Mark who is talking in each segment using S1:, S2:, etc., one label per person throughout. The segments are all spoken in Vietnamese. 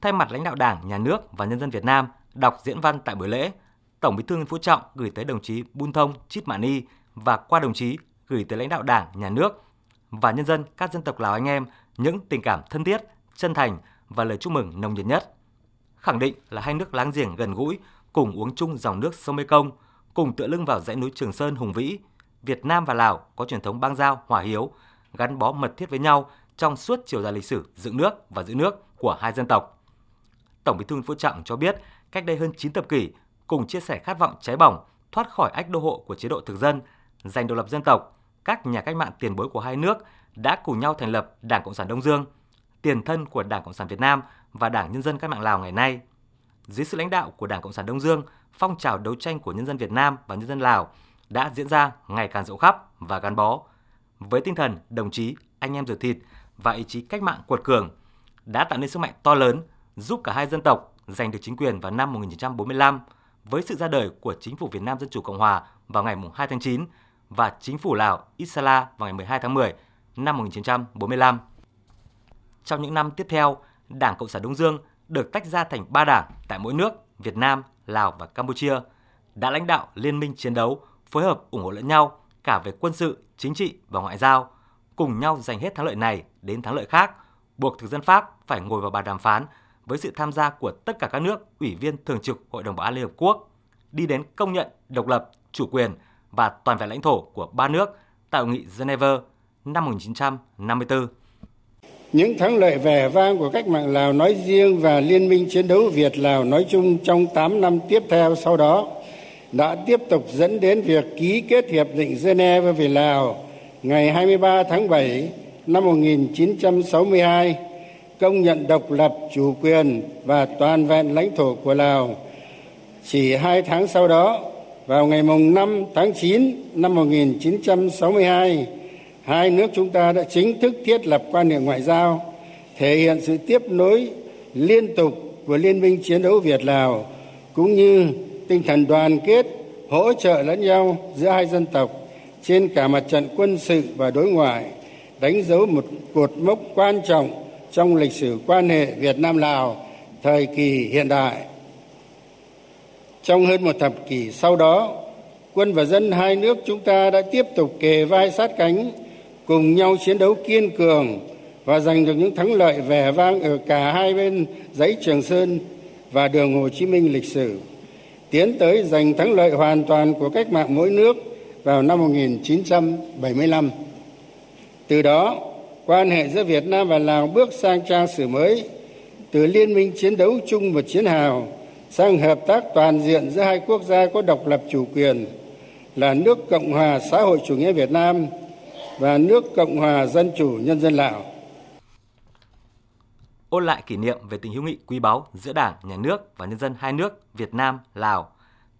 S1: Thay mặt lãnh đạo Đảng, Nhà nước và nhân dân Việt Nam đọc diễn văn tại buổi lễ, Tổng Bí thư Nguyễn Phú Trọng gửi tới đồng chí Bun Thông Chít Mạ Ni và qua đồng chí gửi tới lãnh đạo Đảng, Nhà nước và nhân dân các dân tộc Lào anh em những tình cảm thân thiết, chân thành và lời chúc mừng nồng nhiệt nhất. Khẳng định là hai nước láng giềng gần gũi, cùng uống chung dòng nước sông Mekong, cùng tựa lưng vào dãy núi Trường Sơn hùng vĩ, Việt Nam và Lào có truyền thống bang giao hòa hiếu, gắn bó mật thiết với nhau trong suốt chiều dài lịch sử dựng nước và giữ nước của hai dân tộc. Tổng Bí thư Nguyễn Phú Trọng cho biết, cách đây hơn 9 thập kỷ, cùng chia sẻ khát vọng cháy bỏng thoát khỏi ách đô hộ của chế độ thực dân, giành độc lập dân tộc, các nhà cách mạng tiền bối của hai nước đã cùng nhau thành lập Đảng Cộng sản Đông Dương, tiền thân của Đảng Cộng sản Việt Nam và Đảng Nhân dân Cách mạng Lào ngày nay. Dưới sự lãnh đạo của Đảng Cộng sản Đông Dương, phong trào đấu tranh của nhân dân Việt Nam và nhân dân Lào đã diễn ra ngày càng rộng khắp và gắn bó. Với tinh thần đồng chí, anh em ruột thịt và ý chí cách mạng cuột cường đã tạo nên sức mạnh to lớn giúp cả hai dân tộc giành được chính quyền vào năm 1945 với sự ra đời của chính phủ Việt Nam Dân chủ Cộng hòa vào ngày 2 tháng 9 và chính phủ Lào Isala vào ngày 12 tháng 10 năm 1945. Trong những năm tiếp theo, Đảng Cộng sản Đông Dương được tách ra thành ba đảng tại mỗi nước Việt Nam, Lào và Campuchia, đã lãnh đạo liên minh chiến đấu, phối hợp ủng hộ lẫn nhau cả về quân sự, chính trị và ngoại giao, cùng nhau giành hết thắng lợi này đến thắng lợi khác, buộc thực dân Pháp phải ngồi vào bàn đàm phán với sự tham gia của tất cả các nước ủy viên thường trực Hội đồng Bảo an Liên Hợp Quốc, đi đến công nhận độc lập, chủ quyền và toàn vẹn lãnh thổ của ba nước tại Hội nghị Geneva năm 1954.
S2: Những thắng lợi vẻ vang của cách mạng Lào nói riêng và Liên minh chiến đấu Việt Lào nói chung trong 8 năm tiếp theo sau đó đã tiếp tục dẫn đến việc ký kết Hiệp định Geneva về Lào ngày 23 tháng 7 năm 1962 công nhận độc lập chủ quyền và toàn vẹn lãnh thổ của Lào. Chỉ hai tháng sau đó, vào ngày mùng 5 tháng 9 năm 1962, hai nước chúng ta đã chính thức thiết lập quan hệ ngoại giao, thể hiện sự tiếp nối liên tục của Liên minh chiến đấu Việt Lào cũng như tinh thần đoàn kết, hỗ trợ lẫn nhau giữa hai dân tộc trên cả mặt trận quân sự và đối ngoại, đánh dấu một cột mốc quan trọng trong lịch sử quan hệ Việt Nam Lào thời kỳ hiện đại. Trong hơn một thập kỷ sau đó, quân và dân hai nước chúng ta đã tiếp tục kề vai sát cánh, cùng nhau chiến đấu kiên cường và giành được những thắng lợi vẻ vang ở cả hai bên dãy Trường Sơn và đường Hồ Chí Minh lịch sử, tiến tới giành thắng lợi hoàn toàn của cách mạng mỗi nước vào năm 1975. Từ đó, quan hệ giữa Việt Nam và Lào bước sang trang sử mới, từ liên minh chiến đấu chung và chiến hào sang hợp tác toàn diện giữa hai quốc gia có độc lập chủ quyền là nước Cộng hòa xã hội chủ nghĩa Việt Nam và nước Cộng hòa Dân chủ Nhân dân Lào.
S1: Ôn lại kỷ niệm về tình hữu nghị quý báu giữa Đảng, Nhà nước và nhân dân hai nước Việt Nam, Lào,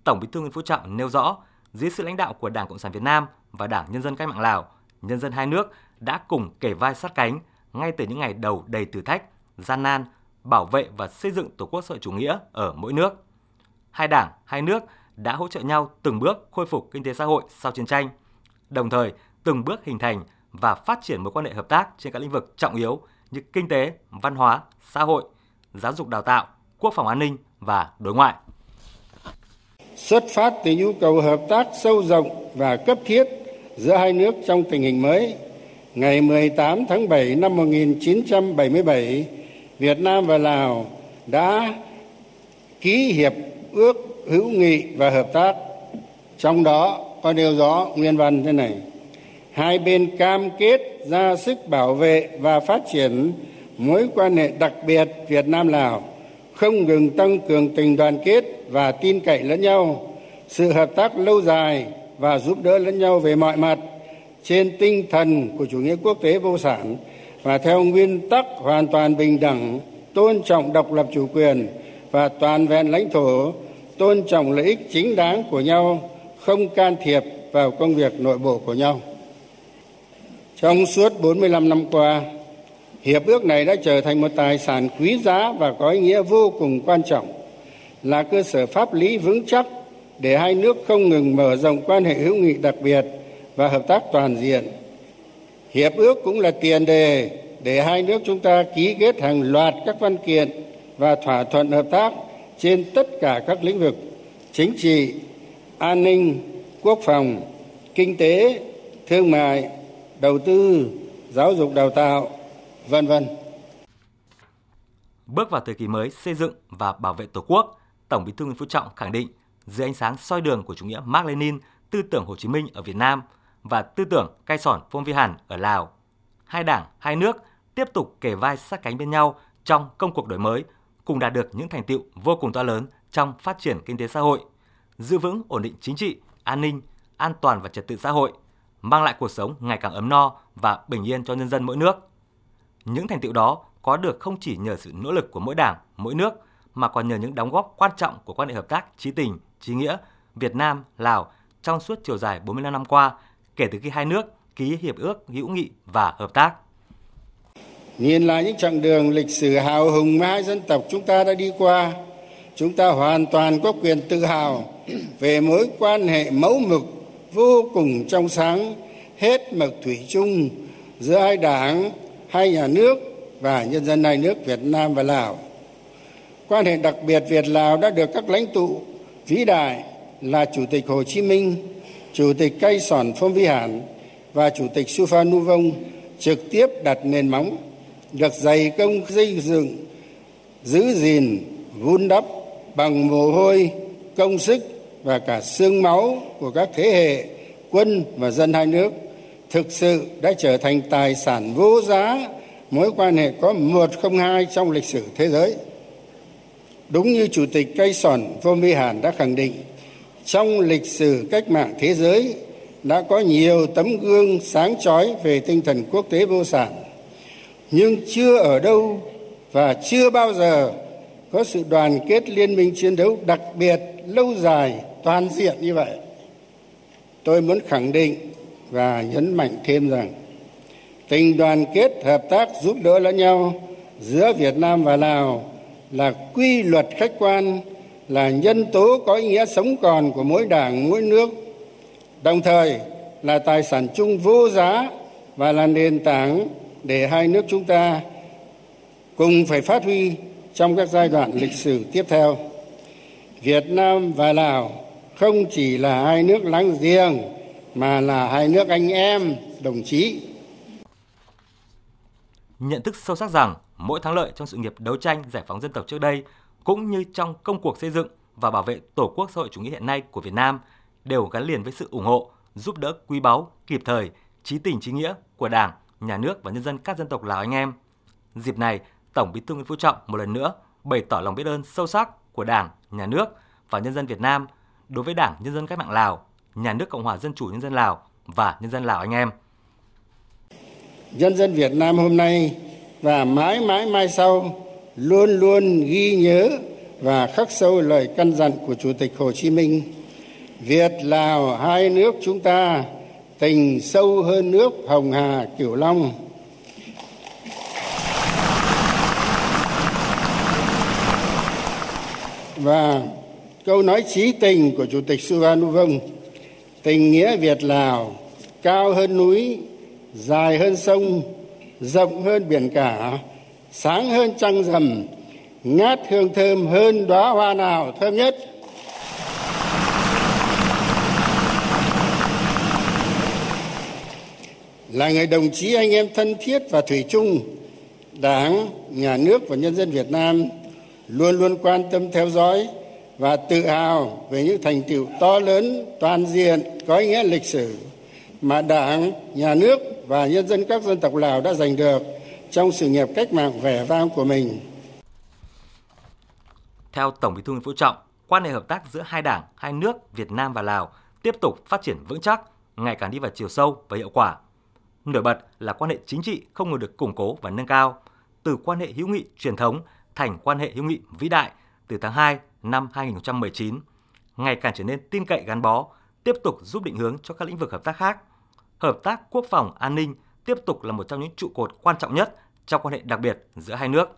S1: Tổng Bí thư Nguyễn Phú Trọng nêu rõ, dưới sự lãnh đạo của Đảng Cộng sản Việt Nam và Đảng Nhân dân Cách mạng Lào, nhân dân hai nước đã cùng kể vai sát cánh ngay từ những ngày đầu đầy thử thách, gian nan, bảo vệ và xây dựng Tổ quốc xã hội chủ nghĩa ở mỗi nước. Hai đảng, hai nước đã hỗ trợ nhau từng bước khôi phục kinh tế xã hội sau chiến tranh, đồng thời từng bước hình thành và phát triển mối quan hệ hợp tác trên các lĩnh vực trọng yếu như kinh tế, văn hóa, xã hội, giáo dục đào tạo, quốc phòng an ninh và đối ngoại.
S2: Xuất phát từ nhu cầu hợp tác sâu rộng và cấp thiết giữa hai nước trong tình hình mới, ngày 18 tháng 7 năm 1977, Việt Nam và Lào đã ký hiệp ước hữu nghị và hợp tác. Trong đó có nêu rõ nguyên văn thế này: hai bên cam kết ra sức bảo vệ và phát triển mối quan hệ đặc biệt Việt Nam Lào, không ngừng tăng cường tình đoàn kết và tin cậy lẫn nhau, sự hợp tác lâu dài và giúp đỡ lẫn nhau về mọi mặt trên tinh thần của chủ nghĩa quốc tế vô sản và theo nguyên tắc hoàn toàn bình đẳng, tôn trọng độc lập chủ quyền và toàn vẹn lãnh thổ, tôn trọng lợi ích chính đáng của nhau, không can thiệp vào công việc nội bộ của nhau. Trong suốt 45 năm qua, hiệp ước này đã trở thành một tài sản quý giá và có ý nghĩa vô cùng quan trọng, là cơ sở pháp lý vững chắc để hai nước không ngừng mở rộng quan hệ hữu nghị đặc biệt và hợp tác toàn diện. Hiệp ước cũng là tiền đề để hai nước chúng ta ký kết hàng loạt các văn kiện và thỏa thuận hợp tác trên tất cả các lĩnh vực chính trị, an ninh, quốc phòng, kinh tế, thương mại, đầu tư, giáo dục đào tạo, vân vân.
S1: Bước vào thời kỳ mới xây dựng và bảo vệ Tổ quốc, Tổng Bí thư Nguyễn Phú Trọng khẳng định dưới ánh sáng soi đường của chủ nghĩa Mark Lenin, tư tưởng Hồ Chí Minh ở Việt Nam và tư tưởng cai sòn Phong Vi Hàn ở Lào, hai đảng, hai nước tiếp tục kề vai sát cánh bên nhau trong công cuộc đổi mới, cùng đạt được những thành tựu vô cùng to lớn trong phát triển kinh tế xã hội, giữ vững ổn định chính trị, an ninh, an toàn và trật tự xã hội, mang lại cuộc sống ngày càng ấm no và bình yên cho nhân dân mỗi nước. Những thành tựu đó có được không chỉ nhờ sự nỗ lực của mỗi đảng, mỗi nước mà còn nhờ những đóng góp quan trọng của quan hệ hợp tác trí tình, trí nghĩa Việt Nam Lào trong suốt chiều dài 45 năm qua kể từ khi hai nước ký hiệp ước hữu nghị và hợp tác.
S2: Nhìn lại những chặng đường lịch sử hào hùng mà hai dân tộc chúng ta đã đi qua, chúng ta hoàn toàn có quyền tự hào về mối quan hệ mẫu mực vô cùng trong sáng, hết mực thủy chung giữa hai đảng, hai nhà nước và nhân dân hai nước Việt Nam và Lào. Quan hệ đặc biệt Việt Lào đã được các lãnh tụ vĩ đại là Chủ tịch Hồ Chí Minh, Chủ tịch Cây Sòn Phong Vi Hàn và Chủ tịch Su Nu Vong trực tiếp đặt nền móng, được dày công xây dựng, giữ gìn, vun đắp bằng mồ hôi, công sức và cả xương máu của các thế hệ quân và dân hai nước thực sự đã trở thành tài sản vô giá mối quan hệ có một không hai trong lịch sử thế giới. Đúng như Chủ tịch Cây Sòn Vô Mi Hàn đã khẳng định, trong lịch sử cách mạng thế giới đã có nhiều tấm gương sáng chói về tinh thần quốc tế vô sản, nhưng chưa ở đâu và chưa bao giờ có sự đoàn kết liên minh chiến đấu đặc biệt lâu dài toàn diện như vậy. Tôi muốn khẳng định và nhấn mạnh thêm rằng tình đoàn kết hợp tác giúp đỡ lẫn nhau giữa việt nam và lào là quy luật khách quan là nhân tố có ý nghĩa sống còn của mỗi đảng, mỗi nước. Đồng thời là tài sản chung vô giá và là nền tảng để hai nước chúng ta cùng phải phát huy trong các giai đoạn lịch sử tiếp theo. Việt nam và lào không chỉ là hai nước láng giềng, mà là hai nước anh em, đồng chí.
S1: Nhận thức sâu sắc rằng mỗi thắng lợi trong sự nghiệp đấu tranh giải phóng dân tộc trước đây cũng như trong công cuộc xây dựng và bảo vệ tổ quốc xã hội chủ nghĩa hiện nay của Việt Nam đều gắn liền với sự ủng hộ, giúp đỡ quý báu, kịp thời, trí tình trí nghĩa của Đảng, Nhà nước và nhân dân các dân tộc Lào anh em. Dịp này, Tổng Bí thư Nguyễn Phú Trọng một lần nữa bày tỏ lòng biết ơn sâu sắc của Đảng, Nhà nước và nhân dân Việt Nam đối với Đảng Nhân dân Cách mạng Lào, Nhà nước Cộng hòa Dân chủ Nhân dân Lào và nhân dân Lào anh em.
S2: Nhân dân Việt Nam hôm nay và mãi mãi mai sau luôn luôn ghi nhớ và khắc sâu lời căn dặn của Chủ tịch Hồ Chí Minh. Việt, Lào, hai nước chúng ta tình sâu hơn nước Hồng Hà Cửu Long và câu nói trí tình của chủ tịch Suvarnabhum tình nghĩa Việt, Lào, cao hơn núi, dài hơn sông, rộng hơn biển cả sáng hơn trăng rằm, ngát hương thơm hơn đóa hoa nào thơm nhất. Là người đồng chí anh em thân thiết và thủy chung, đảng, nhà nước và nhân dân việt nam luôn luôn quan tâm theo dõi và tự hào về những thành tựu to lớn, toàn diện, có ý nghĩa lịch sử mà đảng, nhà nước và nhân dân các dân tộc lào đã giành được trong sự nghiệp cách mạng vẻ vang của mình
S1: theo tổng bí thư nguyễn phú trọng quan hệ hợp tác giữa hai đảng hai nước việt nam và lào tiếp tục phát triển vững chắc ngày càng đi vào chiều sâu và hiệu quả nổi bật là quan hệ chính trị không ngừng được củng cố và nâng cao từ quan hệ hữu nghị truyền thống thành quan hệ hữu nghị vĩ đại từ tháng 2 năm 2019, ngày càng trở nên tin cậy gắn bó, tiếp tục giúp định hướng cho các lĩnh vực hợp tác khác. Hợp tác quốc phòng an ninh tiếp tục là một trong những trụ cột quan trọng nhất trong quan hệ đặc biệt giữa hai nước.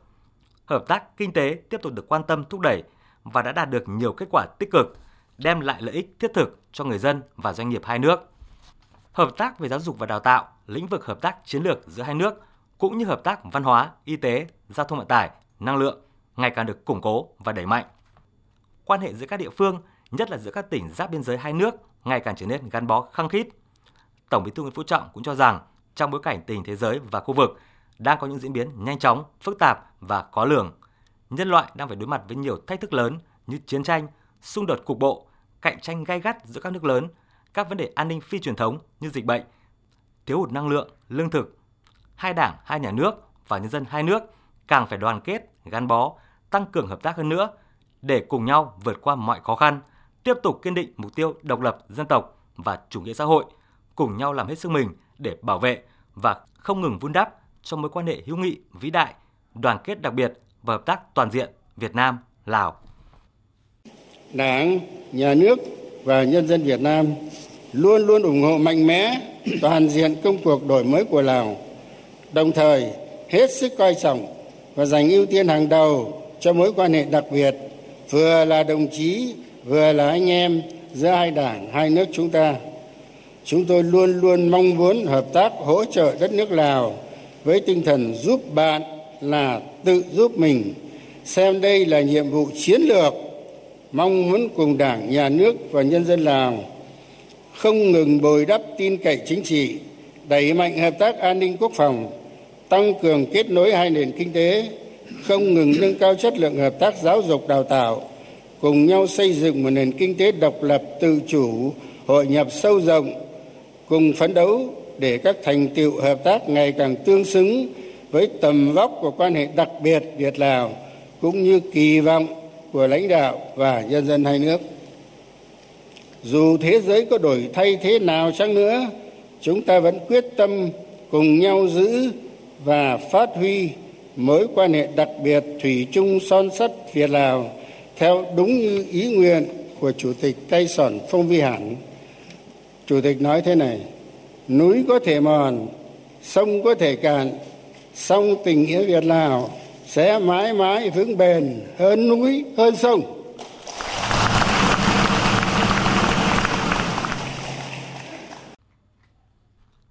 S1: Hợp tác kinh tế tiếp tục được quan tâm thúc đẩy và đã đạt được nhiều kết quả tích cực, đem lại lợi ích thiết thực cho người dân và doanh nghiệp hai nước. Hợp tác về giáo dục và đào tạo, lĩnh vực hợp tác chiến lược giữa hai nước cũng như hợp tác văn hóa, y tế, giao thông vận tải, năng lượng ngày càng được củng cố và đẩy mạnh. Quan hệ giữa các địa phương, nhất là giữa các tỉnh giáp biên giới hai nước, ngày càng trở nên gắn bó khăng khít. Tổng Bí thư Nguyễn Phú Trọng cũng cho rằng trong bối cảnh tình thế giới và khu vực đang có những diễn biến nhanh chóng, phức tạp và khó lường, nhân loại đang phải đối mặt với nhiều thách thức lớn như chiến tranh, xung đột cục bộ, cạnh tranh gay gắt giữa các nước lớn, các vấn đề an ninh phi truyền thống như dịch bệnh, thiếu hụt năng lượng, lương thực. Hai đảng, hai nhà nước và nhân dân hai nước càng phải đoàn kết, gắn bó, tăng cường hợp tác hơn nữa để cùng nhau vượt qua mọi khó khăn, tiếp tục kiên định mục tiêu độc lập dân tộc và chủ nghĩa xã hội, cùng nhau làm hết sức mình để bảo vệ và không ngừng vun đắp cho mối quan hệ hữu nghị vĩ đại, đoàn kết đặc biệt và hợp tác toàn diện Việt Nam Lào.
S2: Đảng, nhà nước và nhân dân Việt Nam luôn luôn ủng hộ mạnh mẽ toàn diện công cuộc đổi mới của Lào, đồng thời hết sức coi trọng và dành ưu tiên hàng đầu cho mối quan hệ đặc biệt vừa là đồng chí vừa là anh em giữa hai đảng hai nước chúng ta chúng tôi luôn luôn mong muốn hợp tác hỗ trợ đất nước lào với tinh thần giúp bạn là tự giúp mình. Xem đây là nhiệm vụ chiến lược mong muốn cùng đảng, nhà nước và nhân dân lào không ngừng bồi đắp tin cậy chính trị, đẩy mạnh hợp tác an ninh quốc phòng, tăng cường kết nối hai nền kinh tế, không ngừng nâng cao chất lượng hợp tác giáo dục đào tạo, cùng nhau xây dựng một nền kinh tế độc lập, tự chủ, hội nhập sâu rộng cùng phấn đấu để các thành tựu hợp tác ngày càng tương xứng với tầm vóc của quan hệ đặc biệt Việt Lào cũng như kỳ vọng của lãnh đạo và nhân dân hai nước. Dù thế giới có đổi thay thế nào chăng nữa, chúng ta vẫn quyết tâm cùng nhau giữ và phát huy mối quan hệ đặc biệt thủy chung son sắt Việt Lào theo đúng như ý nguyện của Chủ tịch Tây Sòn Phong Vi Hẳn. Chủ tịch nói thế này, núi có thể mòn, sông có thể cạn, song tình nghĩa Việt Lào sẽ mãi mãi vững bền hơn núi, hơn sông.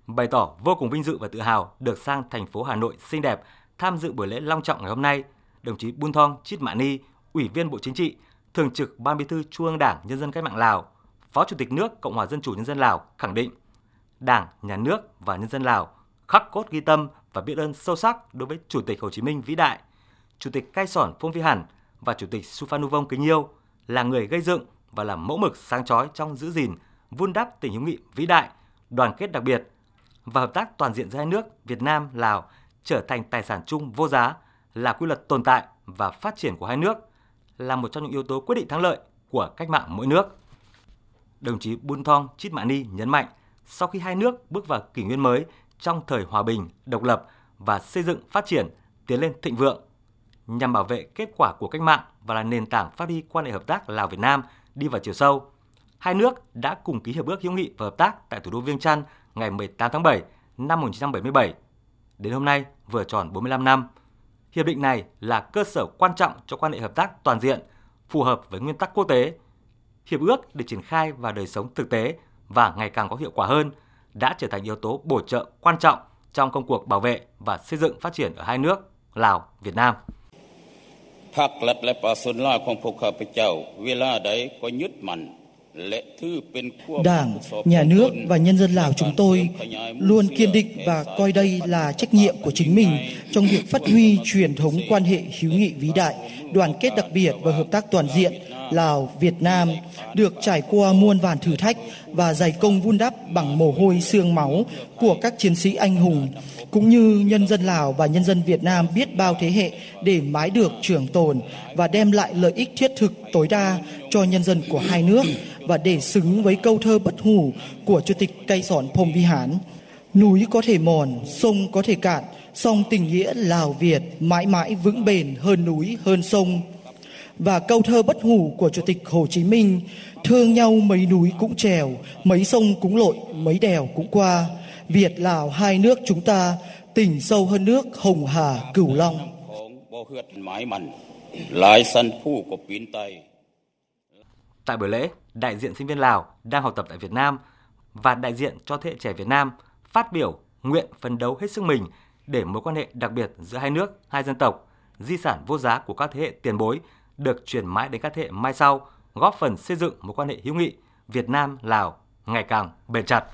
S1: Bày tỏ vô cùng vinh dự và tự hào được sang thành phố Hà Nội xinh đẹp tham dự buổi lễ long trọng ngày hôm nay, đồng chí Bun Thong Chít Mạ Ni, Ủy viên Bộ Chính trị, Thường trực Ban Bí thư Trung ương Đảng Nhân dân Cách mạng Lào, Phó Chủ tịch nước Cộng hòa Dân chủ Nhân dân Lào khẳng định Đảng, Nhà nước và nhân dân Lào khắc cốt ghi tâm và biết ơn sâu sắc đối với Chủ tịch Hồ Chí Minh vĩ đại, Chủ tịch Cai Sòn Phong Vi Hẳn và Chủ tịch Suphanuvong kính yêu là người gây dựng và làm mẫu mực sáng chói trong giữ gìn, vun đắp tình hữu nghị vĩ đại, đoàn kết đặc biệt và hợp tác toàn diện giữa hai nước Việt Nam Lào trở thành tài sản chung vô giá là quy luật tồn tại và phát triển của hai nước là một trong những yếu tố quyết định thắng lợi của cách mạng mỗi nước. Đồng chí Bun Thong Chit Mạ Ni nhấn mạnh, sau khi hai nước bước vào kỷ nguyên mới trong thời hòa bình, độc lập và xây dựng phát triển, tiến lên thịnh vượng, nhằm bảo vệ kết quả của cách mạng và là nền tảng phát huy quan hệ hợp tác Lào Việt Nam đi vào chiều sâu. Hai nước đã cùng ký hiệp ước hữu nghị và hợp tác tại thủ đô Viêng Chăn ngày 18 tháng 7 năm 1977 đến hôm nay vừa tròn 45 năm. Hiệp định này là cơ sở quan trọng cho quan hệ hợp tác toàn diện, phù hợp với nguyên tắc quốc tế Hiệp ước được triển khai vào đời sống thực tế và ngày càng có hiệu quả hơn, đã trở thành yếu tố bổ trợ quan trọng trong công cuộc bảo vệ và xây dựng phát triển ở hai nước Lào, Việt Nam.
S3: พักและและประสุนล่าของพวกข้าพเจ้าเวลาใดก็ยึดมั่น
S4: Đảng, Nhà nước và nhân dân Lào chúng tôi luôn kiên định và coi đây là trách nhiệm của chính mình trong việc phát huy truyền thống quan hệ hữu nghị vĩ đại, đoàn kết đặc biệt và hợp tác toàn diện Lào, Việt Nam được trải qua muôn vàn thử thách và dày công vun đắp bằng mồ hôi xương máu của các chiến sĩ anh hùng cũng như nhân dân Lào và nhân dân Việt Nam biết bao thế hệ để mãi được trường tồn và đem lại lợi ích thiết thực tối đa cho nhân dân của hai nước và để xứng với câu thơ bất hủ của Chủ tịch Cây Sòn phong Vi Hán. Núi có thể mòn, sông có thể cạn, song tình nghĩa Lào Việt mãi mãi vững bền hơn núi hơn sông. Và câu thơ bất hủ của Chủ tịch Hồ Chí Minh, thương nhau mấy núi cũng trèo, mấy sông cũng lội, mấy đèo cũng qua. Việt Lào hai nước chúng ta tình sâu hơn nước Hồng Hà Cửu Long.
S1: Tại buổi lễ, đại diện sinh viên Lào đang học tập tại Việt Nam và đại diện cho thế hệ trẻ Việt Nam phát biểu nguyện phấn đấu hết sức mình để mối quan hệ đặc biệt giữa hai nước, hai dân tộc di sản vô giá của các thế hệ tiền bối được truyền mãi đến các thế hệ mai sau, góp phần xây dựng một quan hệ hữu nghị Việt Nam Lào ngày càng bền chặt.